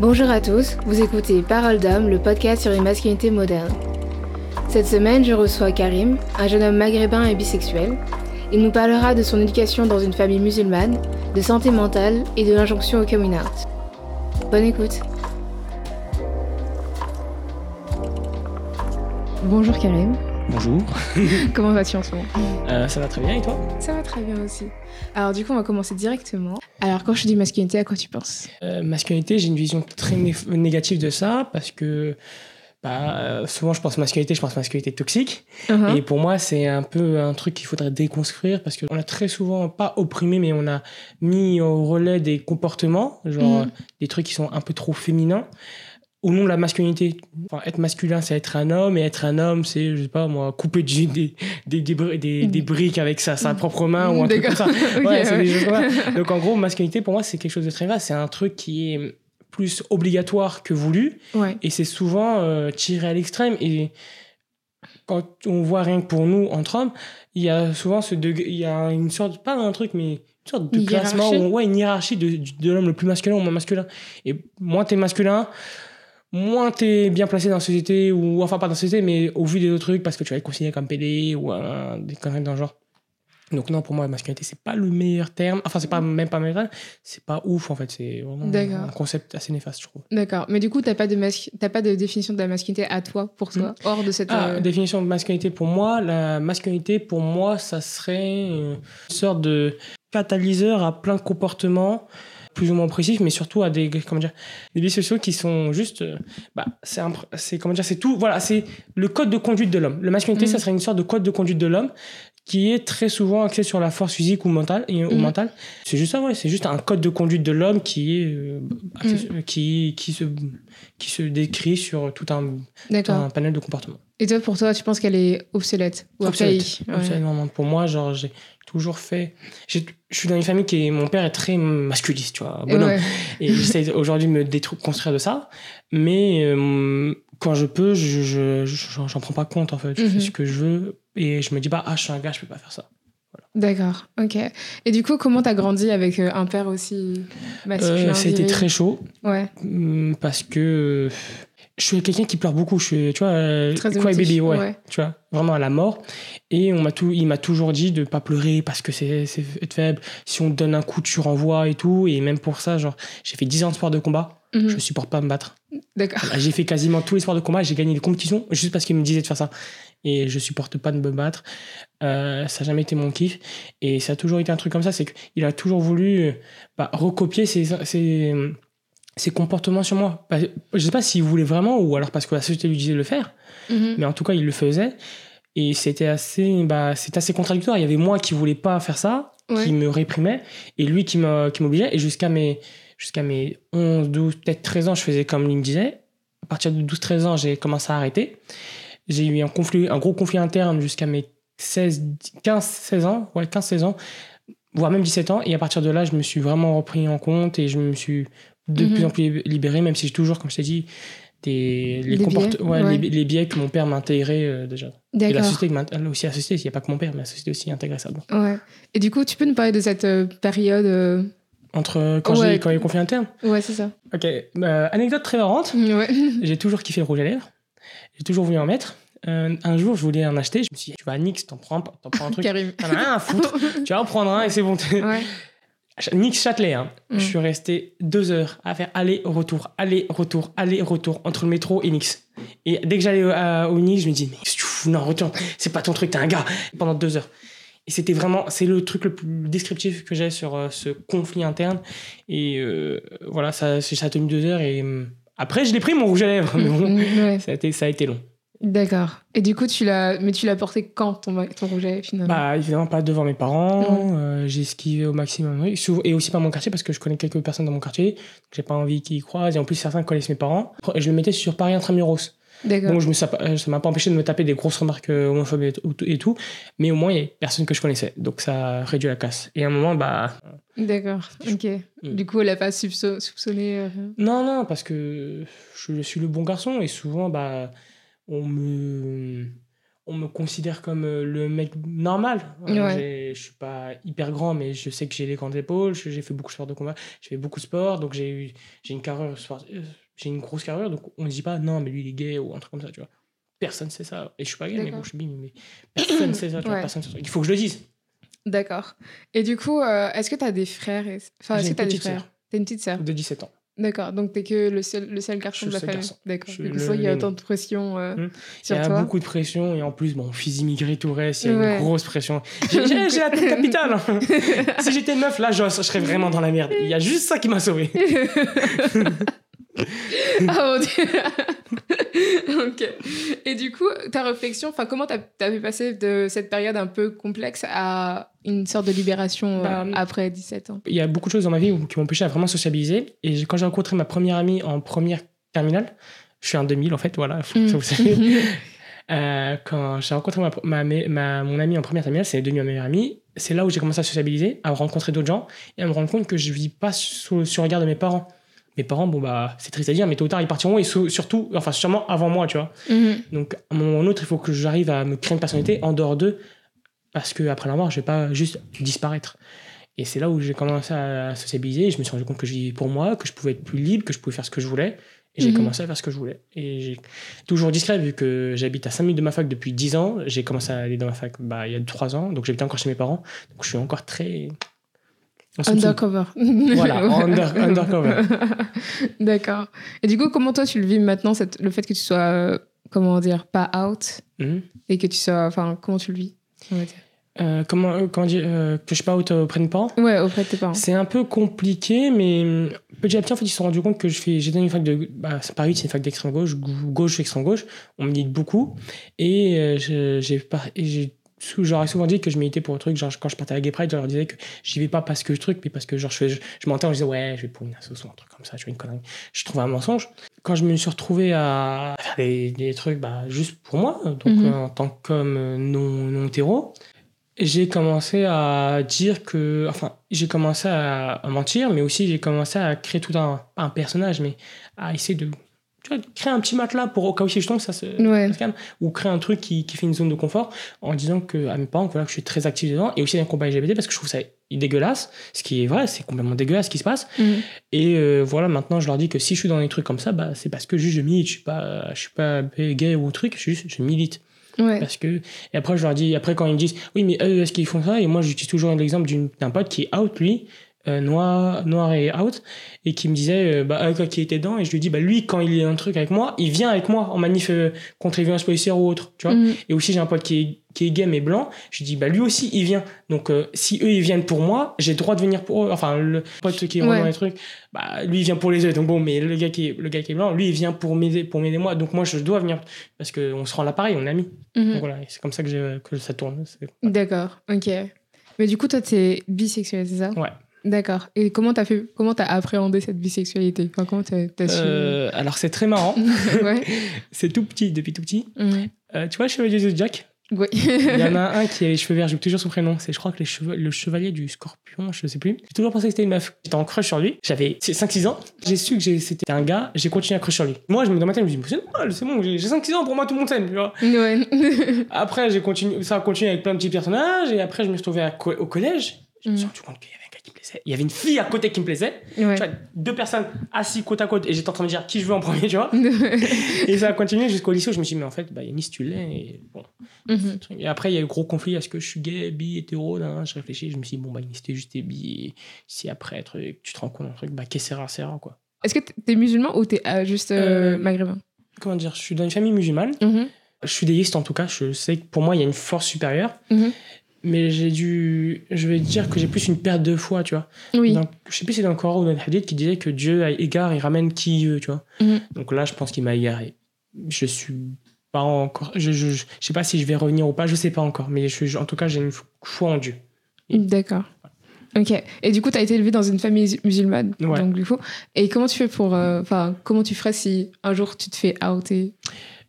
Bonjour à tous, vous écoutez Parole d'homme, le podcast sur les masculinités modernes. Cette semaine, je reçois Karim, un jeune homme maghrébin et bisexuel. Il nous parlera de son éducation dans une famille musulmane, de santé mentale et de l'injonction au coming out. Bonne écoute. Bonjour Karim. Bonjour. Comment vas-tu en ce moment Euh, ça va très bien et toi Ça va très bien aussi. Alors du coup, on va commencer directement. Alors quand je dis masculinité, à quoi tu penses Euh, Masculinité, j'ai une vision très né- négative de ça parce que bah, euh, souvent je pense masculinité, je pense masculinité toxique. Uh-huh. Et pour moi, c'est un peu un truc qu'il faudrait déconstruire parce qu'on a très souvent, pas opprimé, mais on a mis au relais des comportements, genre Mhm. euh, des trucs qui sont un peu trop féminins. Au nom de la masculinité, enfin, être masculin, c'est être un homme, et être un homme, c'est, je sais pas moi, couper des, des, des, des, des briques avec sa, sa propre main ou un truc comme ça. Ok, Ouais, c'est ouais. des choses comme ça. Donc en gros, masculinité, pour moi, c'est quelque chose de très vaste. C'est un truc qui est plus obligatoire que voulu. Et c'est souvent euh, tiré à l'extrême. Et quand on voit rien que pour nous, entre hommes, il y a souvent ce degré, il y a une sorte, pas un truc, mais une sorte de Une classement, où- ouais, une hiérarchie de, de l'homme le plus masculin ou moins masculin. Et moins t'es masculin, moins t'es bien placé dans la société, ou enfin pas dans la société, mais au vu des autres trucs, parce que tu vas être considéré comme PD ou un- des conneries dans le genre. Donc non, pour moi, la masculinité, c'est pas le meilleur terme. Enfin, c'est pas même pas le meilleur. C'est pas ouf, en fait. C'est vraiment un concept assez néfaste, je trouve. D'accord. Mais du coup, t'as pas de t'as pas de définition de la masculinité à toi, pour toi, hors de cette. Ah, euh, définition de masculinité pour moi, la masculinité pour moi, ça serait euh, une sorte de catalyseur à plein de comportements plus ou moins précis, mais surtout à des comment dire des biais sociaux qui sont juste euh, bah c'est c'est comment dire c'est tout voilà c'est le code de conduite de l'homme. Le masculinité, Mhm. ça serait une sorte de code de conduite de l'homme qui est très souvent axé sur la force physique ou mentale et, ou Mhm. mentale. C'est juste ça ouais, c'est juste un code de conduite de l'homme qui est euh, Mhm. qui qui se qui se décrit sur tout un, D'accord. un panel de comportements. Et toi, pour toi, tu penses qu'elle est obsolète ou Obsolète. archaïque Ouais. Absolument. Pour moi, genre, j'ai toujours fait. Je suis dans une famille qui est. Mon père est très masculiste, tu vois, Et bonhomme. ouais. Et j'essaie aujourd'hui de me déconstruire de ça. Mais euh, quand je peux, je, je, je- j'en prends pas compte, en fait. Je Mhm. fais ce que je veux. Et je me dis pas, ah, je suis un gars, je peux pas faire ça. D'accord. Ok. Et du coup, comment t'as grandi avec euh, un père aussi masculin Euh, C'était très chaud. Ouais. Parce que. Euh, Je suis quelqu'un qui pleure beaucoup. Je suis, tu vois, euh, Très cry émotif, baby, ouais, ouais. Tu vois, vraiment à la mort. Et on m'a tout, il m'a toujours dit de pas pleurer parce que c'est, c'est être faible. Si on te donne un coup, tu renvoies et tout. Et même pour ça, genre, j'ai fait 10 ans de sport de combat. Mhm. Je supporte pas me battre. D'accord. J'ai fait quasiment tous les sports de combat. J'ai gagné les compétitions juste parce qu'il me disait de faire ça. Et je supporte pas de me battre. Euh, ça n'a jamais été mon kiff. Et ça a toujours été un truc comme ça. C'est qu'il a toujours voulu euh, bah, recopier ses, ses, ses comportements sur moi. Je sais pas s'il voulait vraiment ou alors parce que la société lui disait de le faire. Mhm. Mais en tout cas, il le faisait. Et c'était assez, bah, assez contradictoire. Il y avait moi qui voulais pas faire ça, Ouais. qui me réprimait, et lui qui m'obligeait. Et jusqu'à mes, jusqu'à mes 11, 12, peut-être 13 ans, je faisais comme il me disait. À partir de 12, 13 ans, j'ai commencé à arrêter. J'ai eu un, conflit, un gros conflit interne jusqu'à mes 16, 15, 16 ans. Ouais, 15, 16 ans, voire même 17 ans. Et à partir de là, je me suis vraiment repris en compte et je me suis de Mhm. plus en plus libéré, même si j'ai toujours, comme je t'ai dit, des, les, biais, ouais, ouais. Les, les biais que mon père m'a euh, déjà. Et la société, m'int- aussi la société, il n'y a pas que mon père, mais la société aussi intégré ça. dedans. Ouais. Et du coup, tu peux nous parler de cette euh, période euh, Entre euh, quand, Ouais. j'ai, quand il y a eu conflit interne? Ouais, c'est ça. Ok, bah, anecdote très marrante. Ouais. J'ai toujours kiffé le rouge à lèvres. J'ai toujours voulu en mettre. Euh, un jour, je voulais en acheter. Je me suis dit, tu vas à Nix, t'en prends, prends un truc. T'en as rien à foutre. tu vas en prendre un et c'est bon. Ouais. Nix Châtelet, hein. Mm. Je suis resté deux heures à faire aller-retour, aller-retour, aller-retour entre le métro et Nix. Et dès que j'allais au, au Nix, je me dis, mais Non, retourne, c'est pas ton truc, t'es un gars. Pendant deux heures. Et c'était vraiment, c'est le truc le plus descriptif que j'ai sur euh, ce conflit interne. Et euh, voilà, ça, ça a tenu deux heures. Et euh, après, je l'ai pris mon rouge à lèvres. Mais bon, ouais. ça a été, ça a été long. D'accord. Et du coup, tu l'as, mais tu l'as porté quand ton, ton rouge à lèvres finalement? Bah, évidemment, pas devant mes parents. euh, j'ai esquivé au maximum. Et aussi pas mon quartier, parce que je connais quelques personnes dans mon quartier. donc J'ai pas envie qu'ils y croisent. Et en plus, certains connaissent mes parents. Je le mettais sur Paris Intramuros. D'accord. Bon, je me, ça euh, m'a pas empêché de me taper des grosses remarques euh, homophobes et, tout- et. Mais au moins, il y a personne que je connaissais. Donc, ça réduit la casse. Et à un moment, bah. D'accord. Ok. Mm. Du coup, elle a pas soupço- soupçonné. euh. Non, non, parce que je suis le bon garçon. Et souvent, bah. On me. on me considère comme euh, le mec normal. Euh, Ouais. Je suis pas hyper grand, mais je sais que j'ai les grandes épaules. J'ai fait beaucoup de sport de combat. J'ai fait beaucoup de sport, donc j'ai eu, j'ai une carrure, euh, j'ai une grosse carrure. Donc on ne dit pas non, mais lui il est gay ou un truc comme ça, tu vois. Personne sait ça. Et je suis pas gay, mais bon, je suis bi, mais personne sait ça. Tu vois, personne sait ça. Il faut que je le dise. D'accord. Et du coup, euh, est-ce que tu as des frères et... Enfin, est-ce que tu as des frères? T'as une petite sœur De 17 ans. D'accord. Donc, t'es que le seul, le seul garçon de la famille. D'accord. Coup, le- ça, il y a autant de pression euh, Hmm. Il y sur a toi. beaucoup de pression et en plus, bon, fils immigré, tout reste, il y a Ouais. une grosse pression. J'ai la tête capitale. hein. si j'étais meuf, là, je, je serais vraiment dans la merde. Il y a juste ça qui m'a sauvé. ah mon dieu Ok. Et du coup, ta réflexion, enfin, comment t'as as pu passer de cette période un peu complexe à une sorte de libération euh, Bah, après 17 ans? Il y a beaucoup de choses dans ma vie qui m'ont empêché à vraiment sociabiliser. Et quand j'ai rencontré ma première amie en première terminale, je suis en 2000 en fait, voilà, faut que ça vous sachiez. Euh, quand j'ai rencontré ma, ma, ma- mon amie en première terminale, c'est devenu ma meilleure amie. C'est là où j'ai commencé à sociabiliser, à rencontrer d'autres gens et à me rendre compte que je vis pas sous, sur le regard de mes parents. Mes parents, bon bah, c'est triste à dire, mais tôt ou tard ils partiront et surtout, enfin sûrement avant moi, tu vois. Mhm. Donc à un moment ou à un autre, il faut que j'arrive à me créer une personnalité en dehors d'eux parce que après la mort, je vais pas juste disparaître. Et c'est là où j'ai commencé à sociabiliser et je me suis rendu compte que je vivais pour moi, que je pouvais être plus libre, que je pouvais faire ce que je voulais. Et j'ai Mhm. commencé à faire ce que je voulais. Et j'ai toujours discret, vu que j'habite à 5 minutes de ma fac depuis 10 ans. J'ai commencé à aller dans ma fac bah, il y a 3 ans, donc j'habitais encore chez mes parents. Donc je suis encore très. Undercover. Voilà, under- undercover. D'accord. Et du coup, comment toi tu le vis maintenant, cette, le fait que tu sois, euh, comment dire, pas out Mhm. et que tu sois, enfin, comment tu le vis on va dire? Euh, comment, euh, comment dire euh, Que je suis pas out auprès de mes parents? Ouais, auprès de tes parents. C'est un peu compliqué, mais hum, petit à petit, en fait, ils se sont rendus compte que je fais. J'étais dans une fac de. Bah, c'est Paris, c'est une fac d'extrême gauche, gau- gauche, extrême gauche. On me dit beaucoup. Et j'ai J'aurais souvent dit que je militais pour un truc, genre quand je partais à Gay Pride, je leur disais que j'y vais pas parce que je truc, mais parce que genre je, je, je mentais, je disais ouais, je vais pour une association, un truc comme ça, je fais une connerie. Je trouvais un mensonge. Quand je me suis retrouvé à faire des, des trucs bah, juste pour moi, donc Mhm. euh, en tant qu'homme euh, non, non hétéro, j'ai commencé à dire que. Enfin, j'ai commencé à, à mentir, mais aussi j'ai commencé à créer tout un. Pas un personnage, mais à essayer de. Tu vois, créer un petit matelas pour au cas où si je tombe, ça se, Ouais. ça se calme. Ou créer un truc qui, qui fait une zone de confort en disant que, à mes parents que, voilà, que je suis très actif dedans. Et aussi dans le combat LGBT parce que je trouve ça dégueulasse. Ce qui est vrai, c'est complètement dégueulasse ce qui se passe. Mhm. Et euh, voilà, maintenant je leur dis que si je suis dans des trucs comme ça, bah, c'est parce que juste je milite. Je suis pas, je suis pas gay ou truc, je suis juste, je milite. Ouais. Parce que, et après, je leur dis, après, quand ils me disent, oui, mais eux, est-ce qu'ils font ça? Et moi, j'utilise toujours l'exemple d'un pote qui est out, lui, euh, noir, noir et out, et qui me disait, euh, bah, euh, qui était dedans, et je lui dis, bah, lui, quand il est un truc avec moi, il vient avec moi en manif euh, contre les violences policières ou autre, tu vois. Mhm. Et aussi, j'ai un pote qui est, qui est gay mais blanc, je lui dis, bah, lui aussi, il vient. Donc, euh, si eux, ils viennent pour moi, j'ai le droit de venir pour eux. Enfin, le pote qui est Ouais. dans les trucs, bah, lui, il vient pour les eux. Donc, bon, mais le gars qui est, le gars qui est blanc, lui, il vient pour m'aider, pour m'aider moi. Donc, moi, je dois venir. Parce qu'on se rend là pareil, on est amis. Mhm. Donc voilà, c'est comme ça que, que ça tourne. D'accord, ok. Mais du coup, toi, t'es bisexuel, c'est ça? Ouais. D'accord. Et comment t'as fait, comment t'as appréhendé cette bisexualité? Enfin, comment t'as t'as su Euh, alors c'est très marrant, Ouais. c'est tout petit, depuis tout petit. Euh, tu vois le chevalier de Jack Ouais. Il y en a un qui a les cheveux verts, j'oublie toujours son prénom. C'est je crois que les cheveux, le chevalier du scorpion, je sais plus. J'ai toujours pensé que c'était une meuf. J'étais en crush sur lui. J'avais 5-6 ans. J'ai su que j'ai- c'était un gars, j'ai continué à crush sur lui. Moi, je me dans ma tête, je me dis, c'est normal, c'est bon, j'ai j'ai 5-6 ans, pour moi tout le monde s'aime. tu vois. ouais. Après, j'ai continué, ça a continué avec plein de petits personnages. Et après, je me suis retrouvé à au collège. Je me suis Mhm. rendu compte qu'il y plaisait. Il y avait une fille à côté qui me plaisait. ouais. Tu vois, deux personnes assises côte à côte et j'étais en train de dire qui je veux en premier, tu vois. Et ça a continué jusqu'au lycée où je me suis dit, mais en fait, bah, Yanis, tu l'es. Et, bon. Mhm. et après, il y a eu gros conflit est-ce que je suis gay, bi, hétéro. Je réfléchis, je me suis dit, bon, bah, Yanis, t'es juste bi. Si après, truc, tu te rends compte d'un truc, bah, qu'est-ce que c'est rare, c'est rare, quoi. Est-ce que t'es musulman ou t'es euh, juste euh, Euh, maghrébin? Comment dire, je suis dans une famille musulmane. Mhm. Je suis déiste en tout cas. Je sais que pour moi, il y a une force supérieure. Mhm. Mais j'ai dû. Je vais dire que j'ai plus une perte de foi, tu vois. Oui. Dans- je sais plus si c'est dans le Coran ou dans le Hadith qui disait que Dieu égare et ramène qui il veut, tu vois. Mhm. Donc là, je pense qu'il m'a égaré. Je suis pas encore. Je, je, sais pas si je vais revenir ou pas, je sais pas encore. Mais je, en tout cas, j'ai une foi en Dieu. D'accord. Ok. Et du coup, t'as été élevé dans une famille musulmane. Ouais. Donc, du coup. Et comment tu fais pour. euh, Enfin, comment tu ferais si un jour tu te fais outer?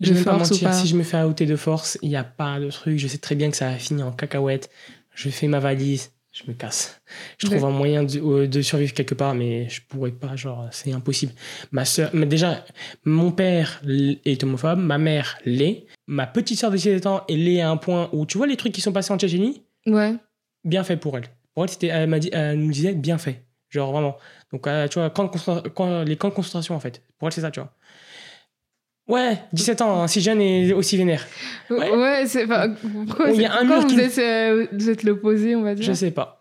Je de vais pas mentir, si je me fais outer de force, il n'y a pas de truc. Je sais très bien que ça va finir en cacahuète. Je fais ma valise, je me casse. Je trouve un moyen de, euh, de, survivre quelque part, mais je pourrais pas, genre, c'est impossible. Ma soeur, mais déjà, mon père est homophobe, ma mère l'est, ma petite soeur de 17 ans, elle est à un point où, tu vois les trucs qui sont passés en Tchétchénie? Ouais. Bien fait pour elle. Pour elle, c'était, elle, m'a dit, elle nous disait bien fait. Genre, vraiment. Donc, euh, tu vois, quand, quand, les camps de concentration, en fait. Pour elle, c'est ça, tu vois. Ouais, 17 ans, hein, si jeune et aussi vénère. Ouais, c'est pas. Pourquoi, il y a un mur vous, êtes, euh, vous êtes l'opposé, on va dire Je sais pas.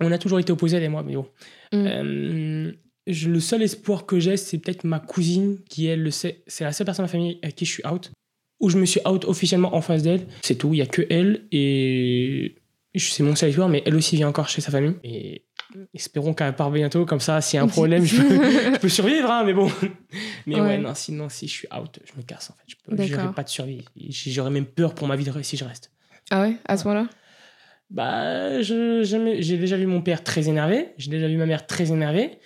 On a toujours été opposés, elle et moi, mais bon. Mm. Euh, je, le seul espoir que j'ai, c'est peut-être ma cousine, qui elle le sait. C'est la seule personne de la famille à qui je suis out. Où je me suis out officiellement en face d'elle. C'est tout, il y a que elle. Et c'est mon seul espoir, mais elle aussi vient encore chez sa famille. Et espérons qu'elle part bientôt, comme ça, s'il y a un problème, je, peux, je peux, survivre, hein, mais bon. Mais ouais. non, sinon, si je suis out, je me casse, en fait. Je n'aurai pas de survie. J'aurais même peur pour ma vie si je reste. Ah ouais, à ce moment-là? Bah, j'ai déjà vu mon père très énervé, j'ai déjà vu ma mère très énervée.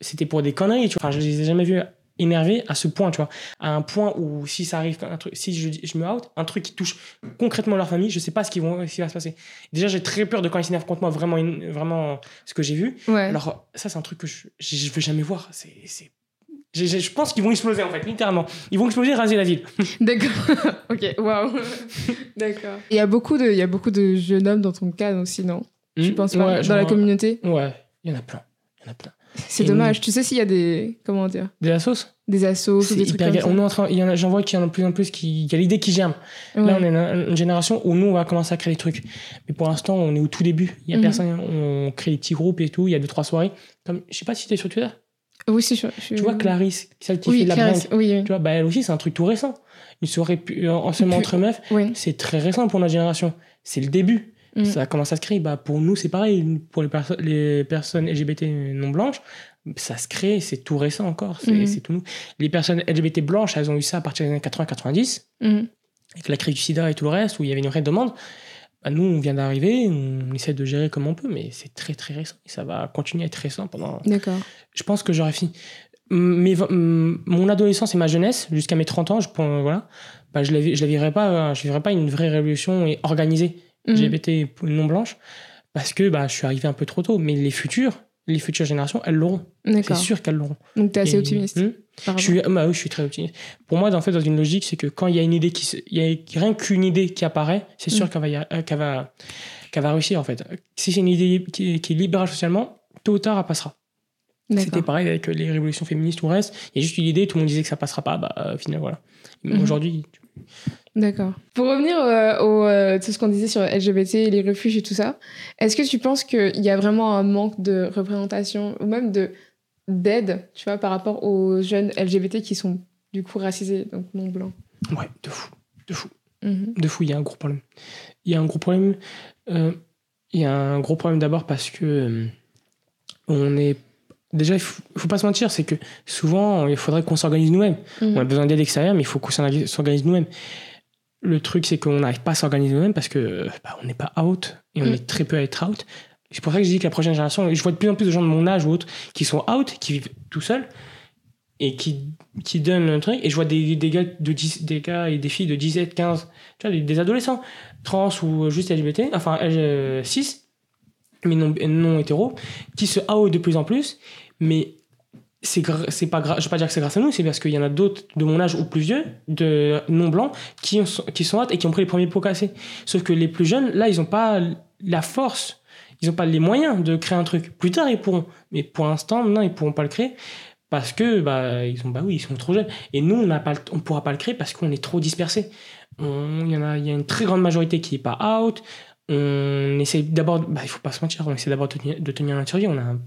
C'était pour des conneries, tu vois. Enfin, je les ai jamais vus énervé à ce point, tu vois. À un point où si ça arrive, un truc, si je, je, me out, un truc qui touche concrètement leur famille, je sais pas ce qui, vont, ce qui va se passer. Déjà, j'ai très peur de quand ils s'énervent contre moi, vraiment, vraiment ce que j'ai vu. Alors, ça, c'est un truc que je ne veux jamais voir. C'est. Je, pense qu'ils vont exploser en fait, littéralement. Ils vont exploser, raser la ville. D'accord. ok, waouh. D'accord. Il y a beaucoup de, il y a beaucoup de jeunes hommes dans ton cas aussi, non? Je hmm? pense pas dans la communauté? Ouais, il y en a plein. Il y en a plein. C'est dommage. Tu sais s'il y a des. Comment dire? Des assos? Des assos des trucs comme ça. On est en train, j'en vois qu'il y en a de plus en plus qui. Il y a l'idée qui germe. Là, on est une, une, génération où nous, on va commencer à créer des trucs. Mais pour l'instant, on est au tout début. Il y a mhm. personne. On crée des petits groupes et tout. Il y a deux, trois soirées. Comme, je sais pas si tu es sur Twitter. Oui, c'est sûr. Tu vois Clarisse, celle qui fait la Clarisse, oui, Tu vois, bah, elle aussi, c'est un truc tout récent. Une soirée en seulement entre meufs, c'est très récent pour notre génération. C'est le début. Mhm. Ça commence à se créer. Bah, pour nous, c'est pareil. Pour les, les personnes LGBT non blanches, ça se crée, c'est tout récent encore, c'est mhm. tout nous. Les personnes LGBT blanches, elles ont eu ça à partir des années 80-90, mhm. avec la crise du sida et tout le reste, où il y avait une vraie demande. Bah, nous, on vient d'arriver, on essaie de gérer comme on peut, mais c'est très très récent. Et ça va continuer à être récent pendant. D'accord. Je pense que j'aurais fini. Mais, mon adolescence et ma jeunesse, jusqu'à mes 30 ans, je, voilà, bah, je ne la, vivrai pas, je vivrai pas une vraie révolution et organisée mhm. LGBT non blanche, parce que bah, je suis arrivé un peu trop tôt. Mais les futurs, les futures générations, elles l'auront. C'est sûr qu'elles l'auront. Donc tu es assez optimiste hmm, je, suis, bah oui, je suis très optimiste. Pour moi, en fait, dans une logique, c'est que quand il y a une idée qui, y a rien qu'une idée qui apparaît, c'est sûr hmm. qu'elle va, euh, qu'elle va, qu'elle va réussir en fait. Si c'est une idée qui, qui, est libérale socialement, tôt ou tard, elle passera. C'était pareil avec les révolutions féministes ou reste. Il y a juste une idée, tout le monde disait que ça passera pas. Bah, euh, finalement, voilà. Hmm. Aujourd'hui, D'accord. Pour revenir euh, au euh, ce qu'on disait sur LGBT, les refuges et tout ça, est-ce que tu penses qu'il y a vraiment un manque de représentation ou même de d'aide, tu vois, par rapport aux jeunes LGBT qui sont du coup racisés, donc non blancs? Ouais, de fou, de fou, mhm. de fou. Il y a un gros problème. Il y a un gros problème. Euh, il y a un gros problème d'abord parce que on est déjà, il faut, faut pas se mentir, c'est que souvent, il faudrait qu'on s'organise nous-mêmes. Mhm. On a besoin d'aide extérieure, mais il faut qu'on s'organise nous-mêmes. Le truc, c'est qu'on n'arrive pas à s'organiser nous-mêmes parce que bah, on n'est pas out et on mm. est très peu à être out. C'est pour ça que je dis que la prochaine génération, je vois de plus en plus de gens de mon âge ou autres qui sont out, qui vivent tout seuls et qui, qui donnent un truc. Et je vois des, des, gars, de 10, des gars et des filles de 17, 15, tu vois, des, adolescents, trans ou juste LGBT, enfin 6, mais non, non hétéros, qui se out de plus en plus. Mais c'est c'est pas je vais pas dire que c'est grâce à nous c'est parce qu'il y en a d'autres de mon âge ou plus vieux de non blancs qui qui sont hâte et qui ont pris les premiers pots cassés. Sauf que les plus jeunes là ils ont pas la force ils ont pas les moyens de créer un truc. Plus tard ils pourront. Mais pour l'instant non ils pourront pas le créer parce que bah ils ont bah oui ils sont trop jeunes. Et nous on n'a pas on pourra pas le créer parce qu'on est trop dispersés. Il y en a il y a une très grande majorité qui est pas out on essaie d'abord bah il faut pas se mentir on essaie d'abord de tenir, de tenir on a il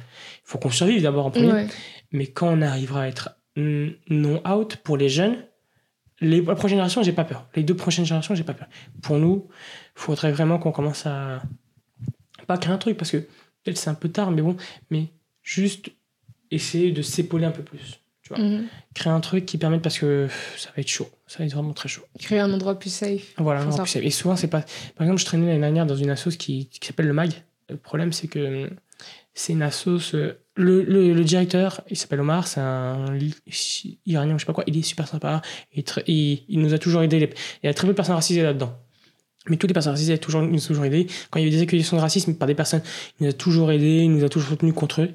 faut qu'on survive d'abord en premier mais quand on arrivera à être non out pour les jeunes, les, la prochaine génération, j'ai pas peur. Les deux prochaines générations, j'ai pas peur. Pour nous, il faudrait vraiment qu'on commence à pas créer un truc parce que peut-être c'est un peu tard, mais bon, mais juste essayer de s'épauler un peu plus. Tu vois. Mhm. Créer un truc qui permette parce que ça va être chaud. Ça va être vraiment très chaud. Créer un endroit plus safe. Voilà, un endroit plus safe. Et souvent, c'est pas. Par exemple, je traînais l'année dernière dans une assoce qui, qui s'appelle le MAG. Le problème, c'est que c'est une assoce. Euh, le, le, directeur, il s'appelle Omar, c'est un iranien, je sais pas quoi, il est super sympa. Et, il, il nous a toujours aidé. Il y a très peu de personnes racisées là-dedans. Mais toutes les personnes racisées toujours, nous ont toujours aidés. Quand il y avait des accusations de racisme par des personnes, il nous a toujours aidés, il nous a toujours soutenus contre eux.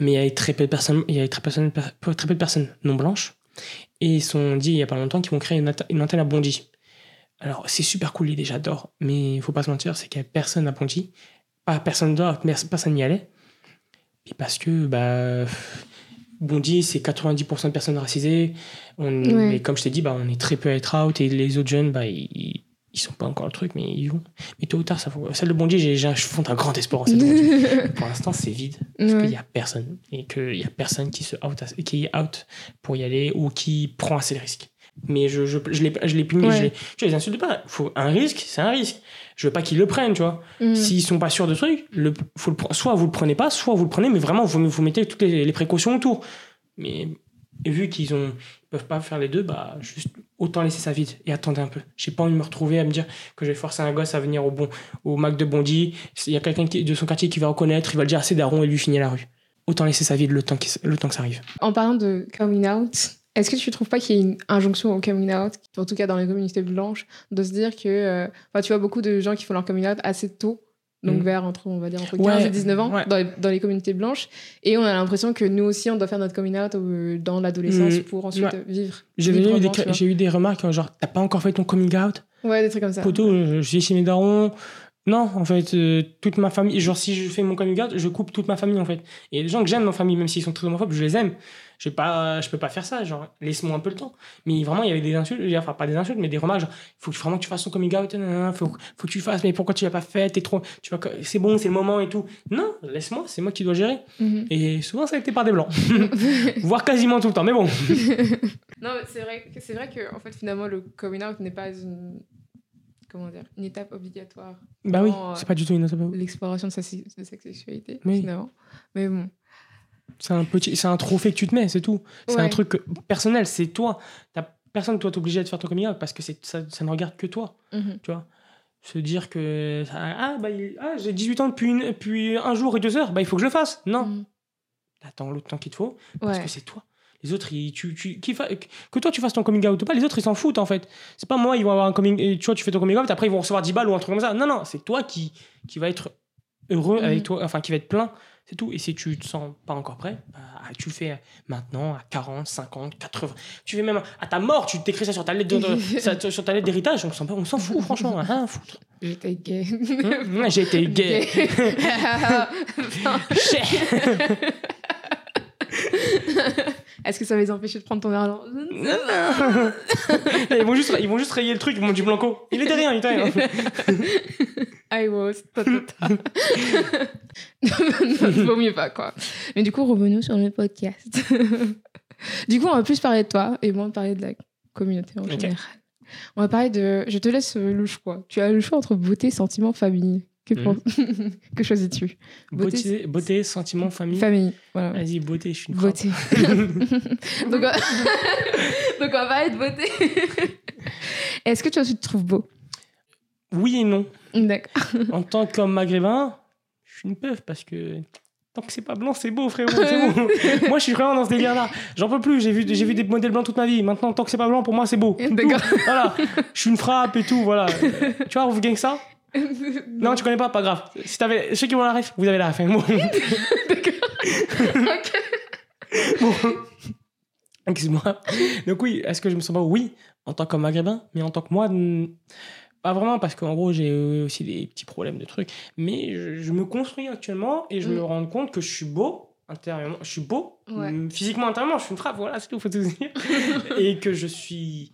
Mais il y avait très peu de personnes, il y avait très, personnes, très peu de personnes non blanches. Et ils sont dit il y a pas longtemps qu'ils vont créer une, une antenne à Bondy. Alors c'est super cool l'idée, j'adore. Mais il faut pas se mentir, c'est qu'il y a personne à Bondy. Pas personne d'autre, personne n'y allait. Et parce que, bah, Bondy, c'est 90% de personnes racisées. On, Mais comme je t'ai dit, bah, on est très peu à être out et les autres jeunes, bah, ils, ils sont pas encore le truc, mais ils vont. Mais tôt ou tard, ça. Celle de Bondy, j'ai, je fonde un grand espoir en cette Pour l'instant, c'est vide. Parce qu'il y a personne. Et qu'il y a personne qui, se out, qui est out pour y aller ou qui prend assez de risques. Mais je, je, je, les, je les punis, je les, tu les insultes pas. Faut, un risque, c'est un risque. Je veux pas qu'ils le prennent, tu vois. Mm. S'ils sont pas sûrs de truc, le, faut le, soit vous le prenez pas, soit vous le prenez, mais vraiment, vous, vous mettez toutes les, les précautions autour. Mais vu qu'ils ont peuvent pas faire les deux, bah juste autant laisser ça vide et attendre un peu. J'ai pas envie de me retrouver à me dire que je vais forcer un gosse à venir au bon au Mac de Bondy. Il y a quelqu'un de son quartier qui va reconnaître, il va le dire assez daron et lui finir la rue. Autant laisser ça vide le temps, le temps que ça arrive. En parlant de coming out, est-ce que tu trouves pas qu'il y a une injonction au coming out, en tout cas dans les communautés blanches, de se dire que, euh, tu vois beaucoup de gens qui font leur coming out assez tôt, donc mm. vers entre, on va dire, entre 15 et 19 ans, dans, les, dans, les, communautés blanches, et on a l'impression que nous aussi, on doit faire notre coming out euh, dans l'adolescence mm. pour ensuite vivre. J'ai eu, des, eu des remarques, genre, t'as pas encore fait ton coming out? Ouais, des trucs comme ça. Poto, je suis chez mes darons, non, en fait, euh, toute ma famille, genre si je fais mon coming out, je coupe toute ma famille en fait. Et des gens que j'aime dans ma famille, même s'ils sont très homophobes, je les aime. Je pas, je peux pas faire ça, genre laisse-moi un peu le temps. Mais vraiment, il y avait des insultes, enfin pas des insultes, mais des remarques, genre il faut que vraiment que tu fasses ton coming out, il faut, faut que tu fasses, mais pourquoi tu l'as pas fait, t'es trop, tu vois, c'est bon, c'est le moment et tout. Non, laisse-moi, c'est moi qui dois gérer. Mhm. Et souvent ça a été par des blancs, voire quasiment tout le temps, mais bon. non, c'est vrai, c'est vrai que en fait finalement le coming out n'est pas une comment dire, une étape obligatoire. Bah oui, c'est pas du tout une étape L'exploration de sa, de sa sexualité, finalement. Mais bon. C'est un petit, c'est un trophée que tu te mets, c'est tout. C'est un truc personnel, c'est toi. T'as personne, toi, t'es obligé de faire ton coming out parce que ça, ça ne regarde que toi. Mhm. Tu vois? Se dire que ah, bah, ah, j'ai 18 ans depuis, une, un jour et deux heures, bah, il faut que je le fasse. Non. Mhm. Attends l'autre temps qu'il te faut parce que c'est toi. Les autres, ils, tu, tu, qui que toi tu fasses ton coming out ou pas, les autres ils s'en foutent en fait. C'est pas moi, ils vont avoir un coming tu vois, tu fais ton coming out, après ils vont recevoir 10 balles ou un truc comme ça. Non, non, c'est toi qui, qui va être heureux avec mhm. toi, enfin qui va être plein, c'est tout. Et si tu te sens pas encore prêt, bah, tu le fais maintenant à 40, 50, 80. Tu fais même à ta mort, tu t'écris ça sur ta lettre sur ta lettre d'héritage, on s'en, on s'en fout franchement, hein, foutre. J'étais gay. Mmh, j'ai été gay. Est-ce que ça va les empêcher de prendre ton verre ils, vont juste, ils vont juste rayer le truc, ils m'ont dit Blanco. Il était rien, il était rien. I was. Vaut mieux pas, quoi. Mais du coup, revenons sur le podcast. du coup, on va plus parler de toi et moins parler de la communauté en général. On va parler de. Je te laisse le choix. Tu as le choix entre beauté, sentiment, famille. Que, hmm. que choisis-tu? Beauté, beauté, sentiment, famille? Famille, voilà. Vas-y, beauté, je suis une Beauté. Donc, on... Donc, on va de beauté. Est-ce que toi, tu te trouves beau? Oui et non. D'accord. En tant qu'homme maghrébin, je suis une peuf parce que tant que c'est pas blanc, c'est beau, frérot. Beau. moi, je suis vraiment dans ce délire-là. J'en peux plus. J'ai vu, j'ai vu des modèles blancs toute ma vie. Maintenant, tant que c'est pas blanc, pour moi, c'est beau. D'accord. Voilà. Je suis une frappe et tout. Voilà. tu vois, vous gagnez ça non. tu connais pas, pas grave. Si t'avais ceux qui vont la ref, vous avez la ref. Hein. Bon. ok. Bon. Excuse-moi. Donc oui, est-ce que je me sens pas Oui, en tant que maghrébin, mais en tant que moi, pas vraiment parce qu'en gros j'ai aussi des petits problèmes de trucs. Mais je, me construis actuellement et je me mm. rends compte que je suis beau intérieurement. Je suis beau physiquement intérieurement. Je suis une frappe. Voilà, c'est tout. Faut te dire. et que je suis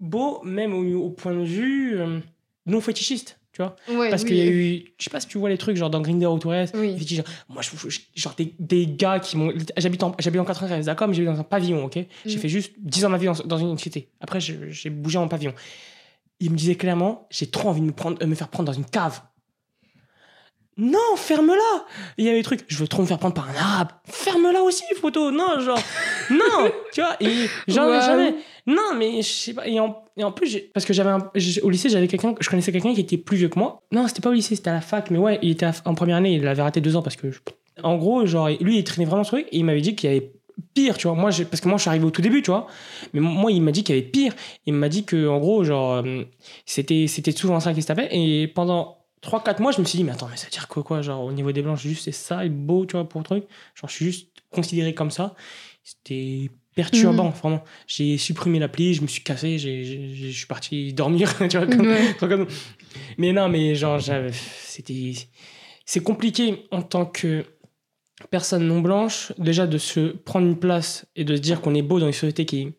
beau même au, point de vue euh, non fétichiste parce qu'il y a eu je sais pas si tu vois les trucs genre dans Grinder ou Tourès genre, moi je, genre des, des, gars qui m'ont j'habite en j'habite en 93 d'accord mais j'habite dans un pavillon ok. J'ai mm. fait juste 10 ans de ma vie dans, une cité. Après j'ai bougé en pavillon. Il me disait clairement j'ai trop envie de me prendre me faire prendre dans une cave non, ferme-la Il y avait des trucs, je veux trop me faire prendre par un arabe. Ferme-la aussi, photo Non, genre, non Tu vois, et j'en ai jamais. Non, mais je sais pas. Et en, et en plus, parce que j'avais au lycée, j'avais quelqu'un, je connaissais quelqu'un qui était plus vieux que moi. Non, c'était pas au lycée, c'était à la fac, mais ouais, il était en première année, il avait raté deux ans parce que. En gros, genre, lui, il traînait vraiment ce truc et il m'avait dit qu'il y avait pire, tu vois. Moi, parce que moi, je suis arrivé au tout début, tu vois. Mais moi, il m'a dit qu'il y avait pire. Il m'a dit que, en gros, genre, euh, c'était, c'était souvent ça qui se tapait. Et pendant 3-4 mois, je me suis dit, mais attends, mais ça veut dire quoi, quoi Genre, au niveau des blancs, juste c'est ça et beau, tu vois, pour le truc. Genre, je suis juste considéré comme ça. C'était perturbant, vraiment. J'ai supprimé l'appli, je me suis cassé, je suis parti dormir, tu vois. comme- Ouais. comme- Mais non, mais genre, c'était. C'est compliqué en tant que personne non blanche, déjà de se prendre une place et de se dire qu'on est beau dans une société qui est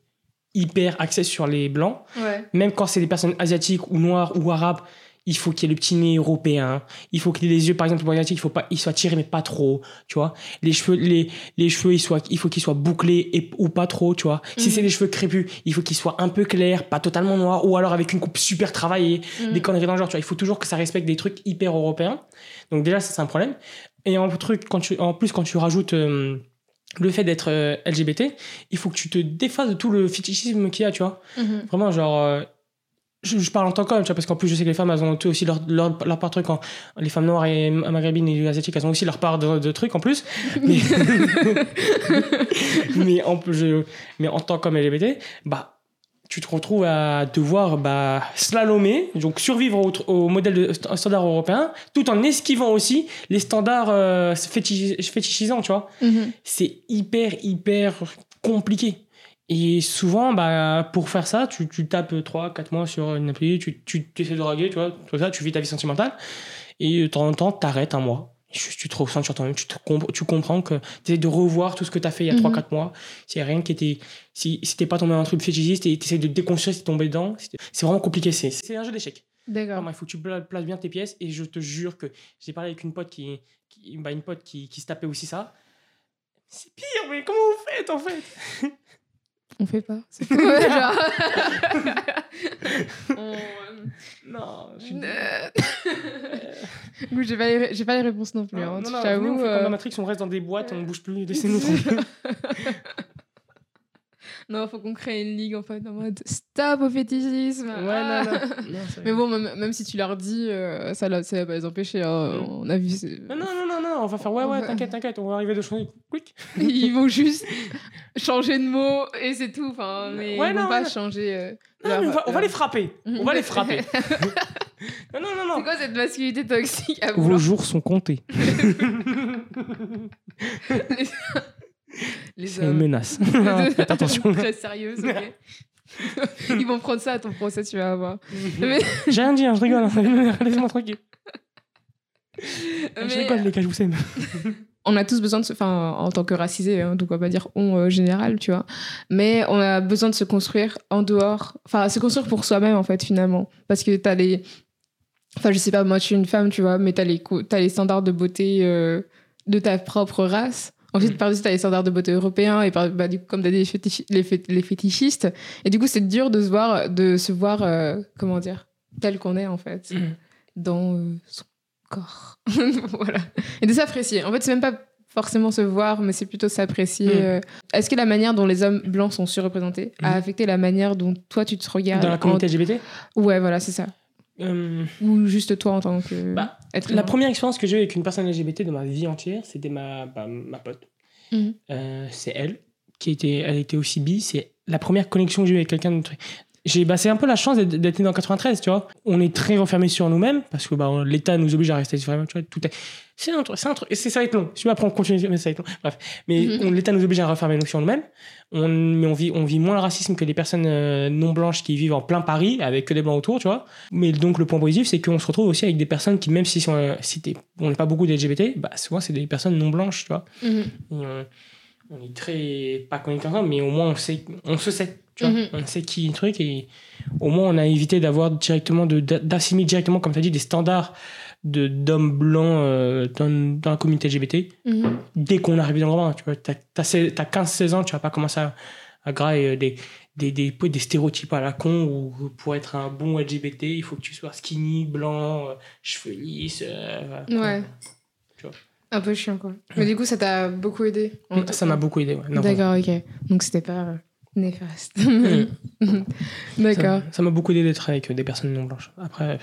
hyper axée sur les blancs. Ouais. Même quand c'est des personnes asiatiques ou noires ou arabes, il faut qu'il y ait le petit nez européen. Il faut qu'il ait les yeux, par exemple, pour les asiatiques, il faut pas, ils soient tirés, mais pas trop, tu vois. Les cheveux, les, les cheveux, ils soient, il faut qu'ils soient bouclés et, ou pas trop, tu vois. Si Mhm. c'est des cheveux crépus, il faut qu'ils soient un peu clairs, pas totalement noirs, ou alors avec une coupe super travaillée Mm. des conneries dans le genre, tu vois. Il faut toujours que ça respecte des trucs hyper européens. Donc déjà, ça, c'est un problème. Et en, truc, quand tu, en plus, quand tu rajoutes euh, le fait d'être euh, LGBT, il faut que tu te défasses de tout le fétichisme qu'il y a, tu vois. Mhm. Vraiment, genre... je, je parle en tant qu'homme, tu vois, parce qu'en plus, je sais que les femmes, elles ont aussi leur, leur, leur part de trucs. en- les femmes noires et maghrébines et asiatiques, elles ont aussi leur part de, de trucs en plus. Mais, mais, en, plus, je- mais en tant qu'homme LGBT, bah, tu te retrouves à devoir bah, slalomer, donc survivre au, au modèle de standard européen, tout en esquivant aussi les standards euh, fétichi- fétichisants, tu vois Mhm. c'est hyper, hyper compliqué. Et souvent, bah, pour faire ça, tu, tu tapes 3, 4 mois sur une appli, tu, tu essaies de draguer, tu vois, tout ça, tu vis ta vie sentimentale, et de temps en temps, t'arrêtes un mois. Juste, tu te ressens sur toi-même, tu, te comp- tu comprends que tu essaies de revoir tout ce que tu as fait il y a Mhm. 3-4 mois. A rien qui était. Si, si t'es pas tombé dans un truc fétichiste et tu essaies de déconstruire si t'es tombé dedans, c'est c'est vraiment compliqué. C'est c'est un jeu d'échecs. D'accord. Il faut que tu pla- places bien tes pièces et je te jure que j'ai parlé avec une pote qui, qui bah, une pote qui, qui se tapait aussi ça. C'est pire, mais comment vous faites en fait? On fait pas. C'est. Ouais, genre. On- Non, je suis Euh, Écoute, j'ai pas, les pas les réponses non plus. non, hein, non, non, on fait comme euh, dans Matrix, on reste dans des boîtes, on bouge plus, laissez-nous tranquille. Non, faut qu'on crée une ligue en fait en mode stop au fétichisme. Ouais, Ah. non, non. non, Mais bon, même, même si tu leur dis, euh, ça, là, ça va pas les empêcher. hein. Mm. On a vu. c'est- non, non, non, non, non, on va faire ouais, ouais, t'inquiète, t'inquiète, on va arriver de changer. Quick. Ils vont juste changer de mot et c'est tout. Enfin, mais Ouais, ils vont pas changer. euh, Non, leur- mais on va, on va leur- les frapper. On va les frapper. non, non, non, non. C'est quoi cette masculinité toxique à Vos jours sont comptés. Les C'est une hommes menace. Faites attention. Très sérieuse, ok. Ils vont prendre ça à ton procès, tu vas voir. Mais- J'ai rien dit, hein, je rigole. hein. Laissez-moi tranquille. Je mais- rigole, les gars, je vous aime. on a tous besoin de se. Enfin, en tant que racisé, hein, donc on va pas dire on euh, général, tu vois. Mais on a besoin de se construire en dehors. Enfin, se construire pour soi-même, en fait, finalement. Parce que t'as les. Enfin, je sais pas, moi, je suis une femme, tu vois, mais t'as les, t'as les standards de beauté euh, de ta propre race. Ensuite, Mm. par-dessus, t'as les standards de beauté européens, et par, bah, du coup, comme t'as dit, les, fétichi- les, fé- les fétichistes. Et du coup, c'est dur de se voir, de se voir euh, comment dire, tel qu'on est, en fait, Mm. dans euh, son corps. voilà. Et de s'apprécier. En fait, c'est même pas forcément se voir, mais c'est plutôt s'apprécier. Mm. euh. Est-ce que la manière dont les hommes blancs sont surreprésentés a affecté la manière dont toi, tu te regardes Dans la communauté LGBT Ouais, voilà, c'est ça. Euh, Ou juste toi en tant que Bah, être La première expérience que j'ai eue avec une personne LGBT de ma vie entière, c'était ma, bah, ma pote. Mhm. Euh, c'est elle, qui était, elle était aussi bi. C'est la première connexion que j'ai eue avec quelqu'un de J'ai, bah, c'est un peu la chance d'être, né dans 93, tu vois. On est très renfermé sur nous-mêmes parce que bah, on- l'État nous oblige à rester vraiment, tu vois, tout est... C'est un truc, c'est un truc, et c'est, ça va être long. Si après on continue, mais ça va être long. Bref. Mais Mhm. on- l'État nous oblige à refermer nous sur nous-mêmes. On, mais on vit, on vit moins le racisme que les personnes euh, non blanches qui vivent en plein Paris avec que des blancs autour, tu vois. Mais donc le point positif, c'est qu'on se retrouve aussi avec des personnes qui, même si, sont, euh, si on n'est pas beaucoup d'LGBT, bah, souvent c'est des personnes non blanches, tu vois. Mhm. Et on, on est très pas connectés ensemble, mais au moins on sait, on se sait, tu vois. Mhm. On sait qui est le truc et au moins on a évité d'avoir directement d'assimiler directement, comme tu as dit, des standards de d'hommes blancs euh, dans, dans la communauté LGBT Mhm. dès qu'on arrive dans le roman. Tu vois, t'as, t'as, 16 t'as 15-16 ans, tu vas pas commencer à, à grailler euh, des, des, des, des stéréotypes à la con où pour être un bon LGBT, il faut que tu sois skinny, blanc, euh, cheveux lisses. euh. Ouais. Un peu chiant, quoi. Mais du coup, ça t'a beaucoup aidé. en Ça m'a beaucoup aidé. Ouais. D'accord, ok. Donc c'était pas néfaste. Mm. D'accord. Ça- Ça m'a beaucoup aidé d'être avec des personnes non blanches. Après,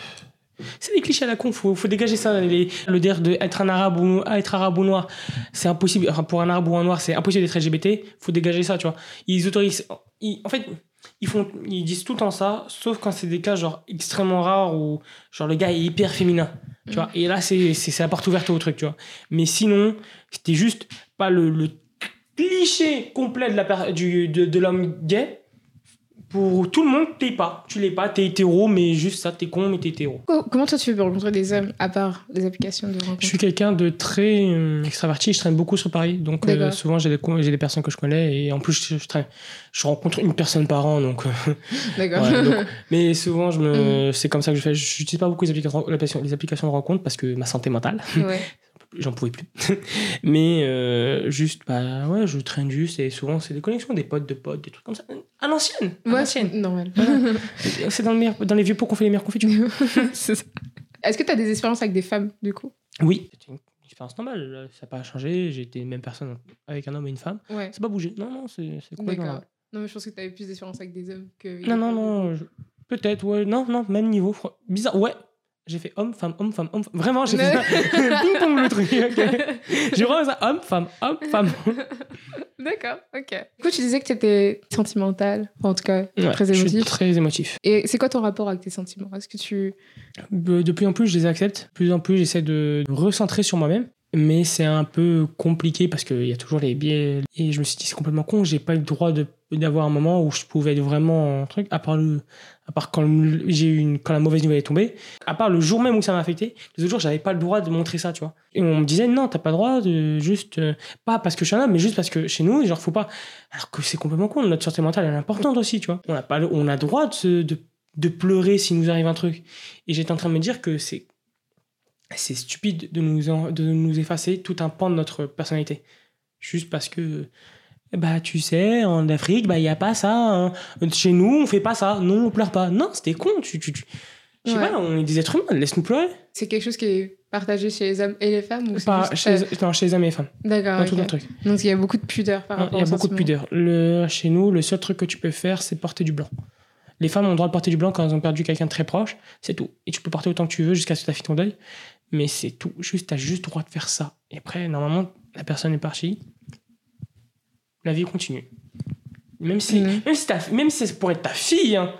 C'est des clichés à la con, faut, faut dégager ça. Les- le dire de être un arabe ou ah, être arabe ou noir, c'est impossible. Enfin, pour un arabe ou un noir, c'est impossible d'être LGBT. Faut dégager ça, tu vois. Ils autorisent. ils- en fait, ils font, ils disent tout le temps ça, sauf quand c'est des cas genre extrêmement rares où genre le gars est hyper féminin, tu vois. Et là, c'est la porte ouverte au truc, tu vois. Mais sinon, c'était juste pas le, le cliché complet de la du, de, de l'homme gay. Pour tout le monde, t'es pas. Tu l'es pas, t'es hétéro, mais juste ça, t'es con, mais t'es hétéro. Co- Comment toi tu fais pour rencontrer des hommes, à part les applications de rencontre? Je suis quelqu'un de très euh, extraverti, je traîne beaucoup sur Paris, donc euh, souvent j'ai des, j'ai des personnes que je connais et en plus je, je, traîne- je rencontre une personne par an, donc, euh, D'accord. ouais, mais souvent je me, c'est comme ça que je fais. Je n'utilise pas beaucoup les applications, les applications de rencontre parce que ma santé mentale, ouais. j'en pouvais plus. mais euh, juste, bah ouais, je traîne juste et souvent c'est des connexions, des potes de potes, des trucs comme ça, à l'ancienne, à Ouais, l'ancienne. normal. C'est dans, le meilleur- dans les vieux pots qu'on fait les meilleures confitures. C'est ça. Est-ce que tu as des expériences avec des femmes, du coup? Oui, c'était une expérience normale, ça n'a pas changé, j'ai été la même personne avec un homme et une femme. Ouais. C'est pas bougé. Non, non, c'est complètement D'accord. Non, mais je pense que tu avais plus d'expérience avec des hommes que. Non, non, non. je- Peut-être, ouais. Non, non, même niveau. Bizarre, ouais. J'ai fait homme, femme, homme, femme, homme. femme. Vraiment, j'ai fait ça. Le truc. ok. J'ai vraiment ça. Homme, femme, homme, femme. D'accord, ok. Du coup, tu disais que tu étais sentimentale, en tout cas, Ouais, très je suis émotif. très émotif. Et c'est quoi ton rapport avec tes sentiments? Est-ce que tu. De plus en plus, je les accepte. De plus en plus, j'essaie de me recentrer sur moi-même. Mais c'est un peu compliqué parce qu'il y a toujours les biais. Et je me suis dit, c'est complètement con. J'ai pas eu le droit d'avoir un moment où je pouvais être vraiment un truc, à part, le, à part quand, j'ai une, quand la mauvaise nouvelle est tombée. À part le jour même où ça m'a affecté, les autres jours, j'avais pas le droit de montrer ça, tu vois. Et on me disait, non, t'as pas le droit de juste. euh, pas parce que je suis un homme, mais juste parce que chez nous, genre, faut pas. Alors que c'est complètement con. Notre santé mentale, elle est importante aussi, tu vois. On a, pas, le- on a droit de, de, de pleurer s'il nous arrive un truc. Et j'étais en train de me dire que c'est c'est stupide de nous, en- de nous effacer tout un pan de notre personnalité. Juste parce que, bah, tu sais, en Afrique, bah, il n'y a pas ça. hein. Chez nous, on fait pas ça. Non, on pleure pas. Non, c'était con. Tu, tu, tu- Je sais Ouais. pas, on est des êtres humains, laisse-nous pleurer. C'est quelque chose qui est partagé chez les hommes et les femmes ou juste- chez, euh, non, chez les hommes et les femmes. D'accord. Truc. Donc il y a beaucoup de pudeur par Non, rapport Il y a beaucoup de pudeur. Le, chez nous, le seul truc que tu peux faire, c'est porter du blanc. Les femmes ont le droit de porter du blanc quand elles ont perdu quelqu'un de très proche, c'est tout. Et tu peux porter autant que tu veux jusqu'à ce que tu ton deuil. Mais c'est tout. Juste, tu as juste le droit de faire ça. Et après, normalement, la personne est partie. La vie continue. Même si, Mhm. même si, ta- même si c'est pour être ta fille, hein,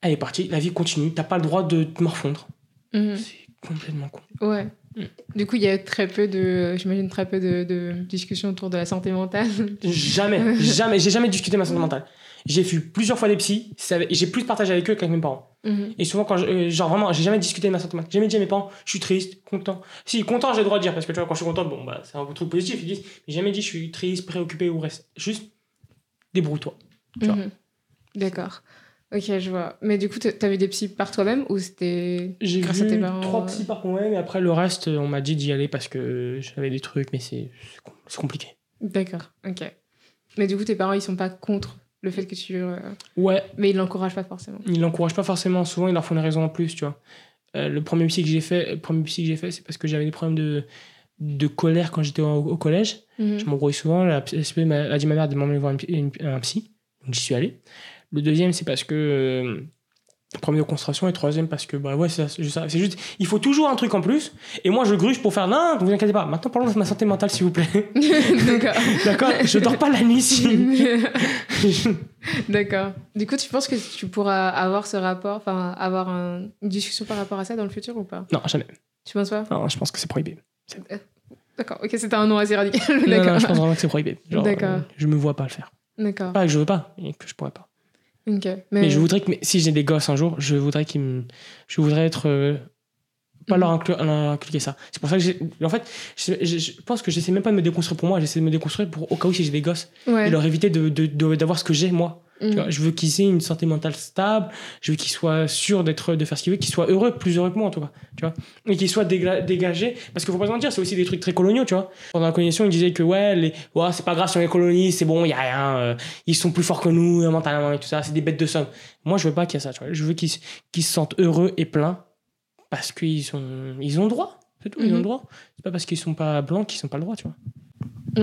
elle est partie, la vie continue. T'as pas le droit de te morfondre. Mhm. C'est complètement con. Ouais. Mm. Du coup, il y a très peu de, j'imagine très peu de, de discussions autour de la santé mentale. Jamais, jamais, j'ai jamais discuté ma santé mentale. J'ai vu plusieurs fois des psys, j'ai plus partagé avec eux qu'avec mes parents. Mhm. Et souvent, quand je, euh, genre vraiment, j'ai jamais discuté de ma santé. J'ai jamais dit à mes parents, je suis triste, content. Si, content, j'ai le droit de dire, parce que tu vois, quand je suis content, bon, bah, c'est un truc positif, ils disent, mais jamais dit, je suis triste, préoccupé ou reste. Juste, débrouille-toi. Mhm. D'accord. Ok, je vois. Mais du coup, t- t'avais des psys par toi-même ou c'était J'ai grâce à tes vu parents trois euh, psys par ouais, mais après, le reste, on m'a dit d'y aller parce que j'avais des trucs, mais c'est compliqué. D'accord, ok. Mais du coup, tes parents, ils sont pas contre le fait que tu. euh, Ouais, Mais ils l'encouragent pas forcément. ils l'encouragent pas forcément. Souvent, ils leur font des raisons en plus, tu vois. Euh, le premier psy que j'ai fait, le premier psy que j'ai fait, c'est parce que j'avais des problèmes de, de colère quand j'étais au, au collège. Mhm. Je m'embrouille souvent. La psy m'a dit ma mère de m'emmener voir une- une- un psy. Donc, j'y suis allé. Le deuxième, c'est parce que. Euh, premier de concentration. Et troisième, parce que, bah ouais, c'est juste, ça. C'est juste. Il faut toujours un truc en plus. Et moi, je gruge pour faire. Non, ne vous inquiétez pas. Maintenant, parlons de ma santé mentale, s'il vous plaît. D'accord. D'accord? Je dors pas la nuit ici. D'accord. Du coup, tu penses que tu pourras avoir ce rapport, enfin, avoir un- une discussion par rapport à ça dans le futur ou pas? Non, jamais. Tu penses pas? Non, je pense que c'est prohibé. D'accord, ok, c'était un nom assez radical. D'accord. je pense vraiment que c'est prohibé. D'accord. euh, je me vois pas le faire. D'accord. Pas que je veux pas, et que je pourrais pas. Mais, je voudrais que si j'ai des gosses un jour, je voudrais qu'ils me... Je voudrais être... euh, pas leur, inclure, leur inculquer ça. C'est pour ça que j'ai... En fait, je, je- je pense que j'essaie même pas de me déconstruire pour moi, j'essaie de me déconstruire pour au cas où si j'ai des gosses. Ouais. Et leur éviter de- d'avoir ce que j'ai, moi. Tu vois, je veux qu'ils aient une santé mentale stable, je veux qu'ils soient sûrs d'être, de faire ce qu'ils veulent, qu'ils soient heureux, plus heureux que moi en tout cas. Tu vois et qu'ils soient dégla- dégagés. Parce qu'il faut pas se mentir, c'est aussi des trucs très coloniaux, tu vois. Pendant la colonisation, ils disaient que ouais, les, ouais c'est pas grave si on les colonise, c'est bon, il y a rien, euh, ils sont plus forts que nous euh, mentalement et tout ça, c'est des bêtes de somme. Moi, je veux pas qu'il y ait ça, tu vois. Je veux qu'ils, qu'ils se sentent heureux et pleins parce qu'ils sont, ils ont le droit. C'est tout, ils ont le droit. C'est pas parce qu'ils sont pas blancs qu'ils sont pas le droit, tu vois.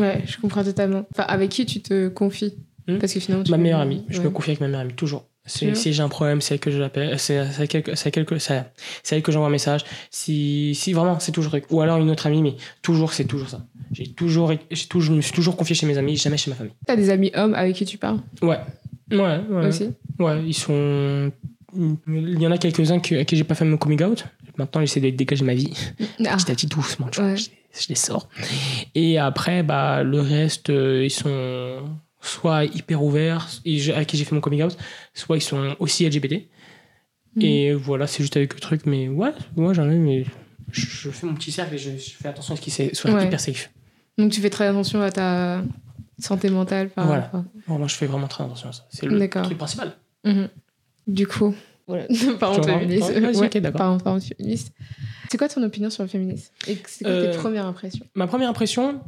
Ouais, je comprends totalement. Enfin, avec qui tu te confies? Hmm Parce que finalement, tu Ma meilleure amie, je ouais. me confie avec ma meilleure amie, toujours. Si j'ai un problème, c'est elle que je l'appelle. C'est elle que- que, c'est c'est elle que j'envoie un message. Si, si vraiment, c'est toujours. Ou alors une autre amie, mais toujours, c'est toujours ça. J'ai toujours, j'ai toujours, je me suis toujours confié chez mes amis, jamais chez ma famille. T'as des amis hommes avec qui tu parles? Ouais. Ouais, ouais. aussi Ouais, ils sont. Il y en a quelques-uns que- à qui j'ai pas fait mon coming out. Maintenant, j'essaie de dégager ma vie. Ah, Petit à petit, doucement, tu vois. Ouais. Je, je les sors. Et après, bah, le reste, euh, ils sont soit hyper ouverts, à qui j'ai fait mon coming out, soit ils sont aussi LGBT. Mhm. Et voilà, c'est juste avec le truc. Mais ouais, moi j'en ai, mais je, je fais mon petit cercle et je, je fais attention à ce qui c'est- soit Ouais. hyper safe. Donc tu fais très attention à ta santé mentale par Voilà. Vraiment, je fais vraiment très attention à ça. C'est le truc principal. Mhm. Du coup, voilà. par Tu contre, vois, féministe. vas-y, Ouais, ok, d'accord. par par contre, féministe. C'est quoi ton opinion sur le féminisme? Et c'est quoi Euh, tes premières impressions? Ma première impression.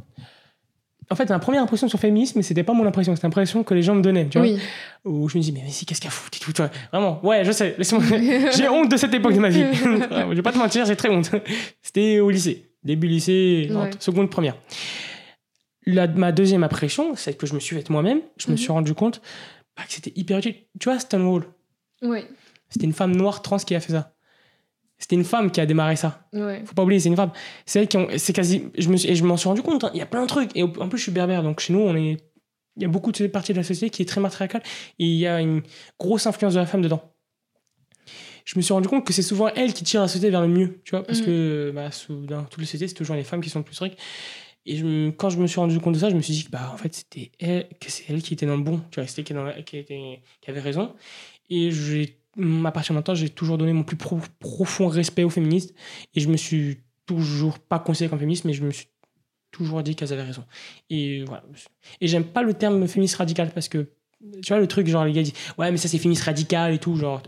En fait, ma première impression sur le féminisme, mais c'était pas mon impression, c'était l'impression que les gens me donnaient. Tu vois Oui. où je me dis mais, mais si qu'est-ce qu'elle fout et tout, tu vois. vraiment ouais je sais laisse-moi j'ai honte de cette époque de ma vie je vais pas te mentir j'ai très honte c'était au lycée début lycée Ouais. seconde première La, ma deuxième impression c'est que je me suis faite moi-même je me Mhm. suis rendu compte bah, que c'était hyper utile tu vois Stonewall? Oui. c'était une femme noire trans qui a fait ça c'était une femme qui a démarré ça. Ouais. faut pas oublier c'est une femme. C'est elle qui ont c'est quasi je me suis, et je m'en suis rendu compte hein. il y a plein de trucs. Et en plus je suis berbère donc chez nous on est il y a beaucoup de parties de la société qui est très matriarcale. Et il y a une grosse influence de la femme dedans. Je me suis rendu compte que c'est souvent elle qui tire la société vers le mieux tu vois parce Mhm. que bah, sous- dans toutes les sociétés c'est toujours les femmes qui sont le plus strictes et je quand je me suis rendu compte de ça je me suis dit que bah en fait c'était elle que c'est elle qui était dans le bon. Tu vois c'était qui, la- qui, était, qui avait raison. Et j'ai à partir de maintenant j'ai toujours donné mon plus pro- profond respect aux féministes et je me suis toujours pas considéré comme féministe, mais je me suis toujours dit qu'elles avaient raison. Et voilà. Et j'aime pas le terme féministe radical parce que, tu vois, le truc, genre, les gars disent, ouais, mais ça c'est féministe radical et tout, genre.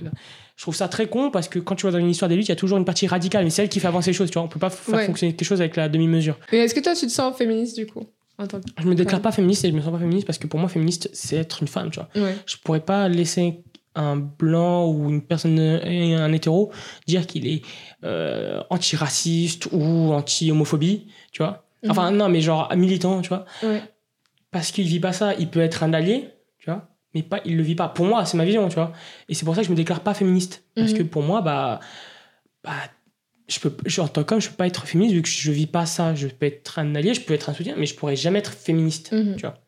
Je trouve ça très con parce que quand tu vois dans une histoire des luttes, il y a toujours une partie radicale, mais c'est elle qui fait avancer les choses, tu vois. On peut pas faire Ouais. fonctionner quelque chose avec la demi-mesure. Et est-ce que toi, tu te sens féministe du coup en tant que... Je me déclare pas féministe et je me sens pas féministe parce que pour moi, féministe, c'est être une femme, tu vois. Ouais. Je pourrais pas laisser un blanc ou une personne, un hétéro, dire qu'il est euh, antiraciste ou anti-homophobie, tu vois. Enfin, non, mais genre militant, tu vois. Ouais. Parce qu'il vit pas ça, il peut être un allié, tu vois, mais pas, il le vit pas. Pour moi, c'est ma vision, tu vois. Et c'est pour ça que je me déclare pas féministe. Parce Mhm. que pour moi, bah, bah je peux, je, en tant qu'homme, je peux pas être féministe vu que je vis pas ça. Je peux être un allié, je peux être un soutien, mais je pourrais jamais être féministe, Mhm. tu vois.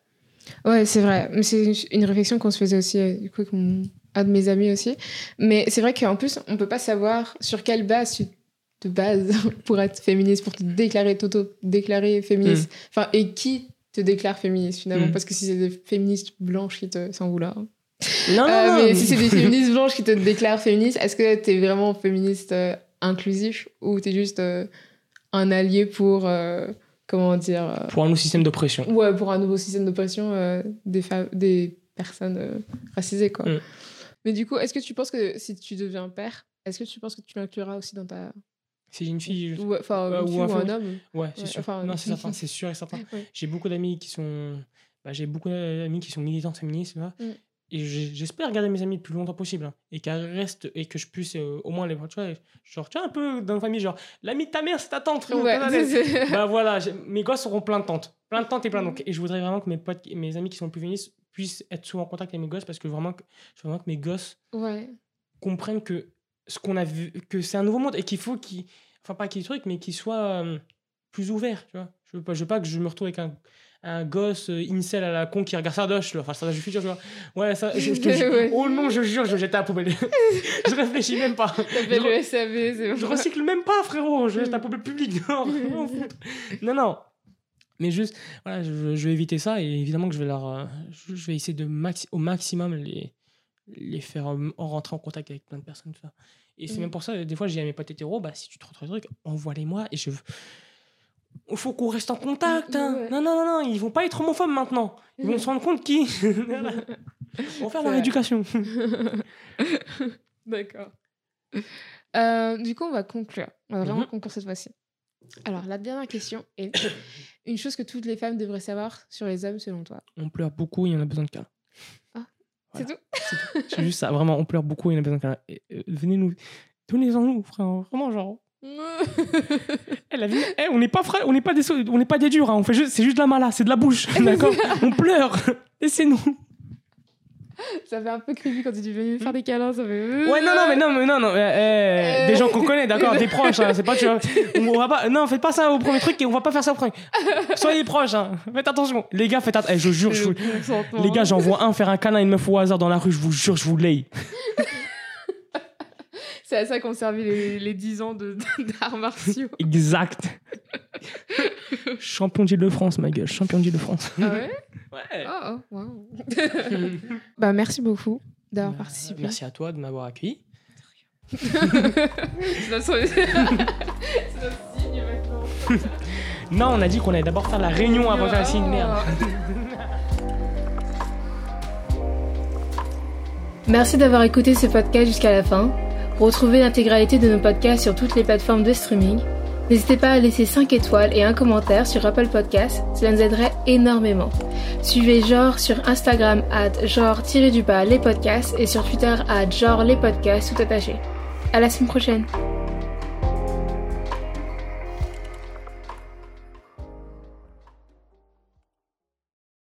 Ouais, c'est vrai. Mais c'est une réflexion qu'on se faisait aussi, euh, du coup, un de mes amis aussi. Mais c'est vrai qu'en plus, on peut pas savoir sur quelle base tu te bases pour être féministe, pour te déclarer, t'auto-déclarer féministe. Enfin, et qui te déclare féministe finalement? Mm. Parce que si c'est des féministes blanches qui te. Sans vouloir. hein. Non, non, Euh, non, mais si c'est des féministes blanches qui te déclarent féministe, est-ce que t'es vraiment féministe euh, inclusif ou t'es juste euh, un allié pour. euh, comment dire Pour un nouveau système d'oppression. Ouais, pour un nouveau système d'oppression des, des personnes racisées, quoi. Mm. Mais du coup, est-ce que tu penses que si tu deviens père, est-ce que tu penses que tu l'incluras aussi dans ta... Si j'ai une fille, je- Ou, Enfin, Ouais, une ou fille un ou un féministe. homme ouais, c'est Ouais, sûr. enfin, non, c'est certain, c'est sûr et certain. Ouais. J'ai beaucoup d'amis qui sont. bah, j'ai beaucoup d'amis qui sont militantes féministes. Mm. Et j'espère garder mes amis le plus longtemps possible. hein, et qu'elles restent. Et que je puisse euh, au moins les. Tu vois, genre, tu vois, un peu dans la famille, genre, l'ami de ta mère, c'est ta tante, frérot. Ouais, bah voilà, mes gosses auront plein de tantes. Plein de tantes et plein d'oncles. Et je voudrais vraiment que mes potes, mes amis qui sont plus féministes puissent être souvent en contact avec mes gosses parce que vraiment, que- je veux vraiment que mes gosses ouais. comprennent que ce qu'on a vu, que c'est un nouveau monde et qu'il faut qu'ils, enfin pas qu'il y ait des trucs, mais qu'ils soient euh, plus ouverts, tu vois. Je veux pas, je veux pas que je me retrouve avec un, un gosse euh, incel à la con qui regarde Sardoche, enfin Sardoche du futur, tu vois. Ouais, ça, je, je te jure. Oh non, je jure, je jeter à la poubelle. je réfléchis même pas. T'appelles Je- le SAV, c'est je recycle même pas, frérot. Je jette à la poubelle publique. Non, non, non. Mais juste, voilà, je, je vais éviter ça et évidemment que je vais leur, euh, je, vais essayer de maxi- au maximum les, les faire euh, en rentrer en contact avec plein de personnes, tout ça. Et c'est Mhm. même pour ça, des fois, j'ai à mes potes hétéros, bah, si tu te retrouves des trucs, envoie-les-moi et je. Il faut qu'on reste en contact. Hein. Ouais. Non, non, non, non, ils vont pas être homophobes maintenant. Ils vont se rendre compte qui. On va faire leur vrai. éducation. D'accord. Euh, du coup, on va conclure. On va vraiment Mhm. conclure cette fois-ci. Alors, la dernière question est une chose que toutes les femmes devraient savoir sur les hommes, selon toi. On pleure beaucoup, il y en a besoin de câlins. C'est tout C'est juste ça, vraiment, on pleure beaucoup, il y en a besoin de câlins. Et, euh, venez nous. Donnez-en nous, frère. Vraiment, genre. Eh, on n'est pas frère, on n'est pas des, on n'est pas des durs, hein. on fait juste, c'est juste de la mala, c'est de la bouche, d'accord? On pleure, laissez-nous. Ça fait un peu creepy quand tu dis venir faire des câlins, ça fait. Ouais, non, non, mais non, mais non, non. euh, euh, Des gens qu'on connaît, d'accord, des proches, hein, c'est pas, tu vois. On va pas, non, faites pas ça au premier truc et on va pas faire ça au premier. Soyez proches, hein. Faites attention. Les gars, faites attention. Eh, je jure, je vous- Les gars, j'en vois un faire un câlin à une meuf au hasard dans la rue, je vous jure, je vous l'aille. C'est à ça qu'ont servi les, les 10 ans de- d'arts martiaux. Exact. Champion d'Île-de-France, ma gueule, champion d'Île-de-France. Ah ouais? Ouais. Oh, oh, wow. bah, merci beaucoup d'avoir participé. Merci à toi de m'avoir accueilli. C'est notre signe maintenant. Non, on a dit qu'on allait d'abord faire la réunion avant de faire la signe. Merde. Merci d'avoir écouté ce podcast jusqu'à la fin. Retrouvez l'intégralité de nos podcasts sur toutes les plateformes de streaming. N'hésitez pas à laisser 5 étoiles et un commentaire sur Apple Podcasts, cela nous aiderait énormément. Suivez Genre sur Instagram at genre-du-bas les podcasts et sur Twitter at genre les podcasts tout attaché. À la semaine prochaine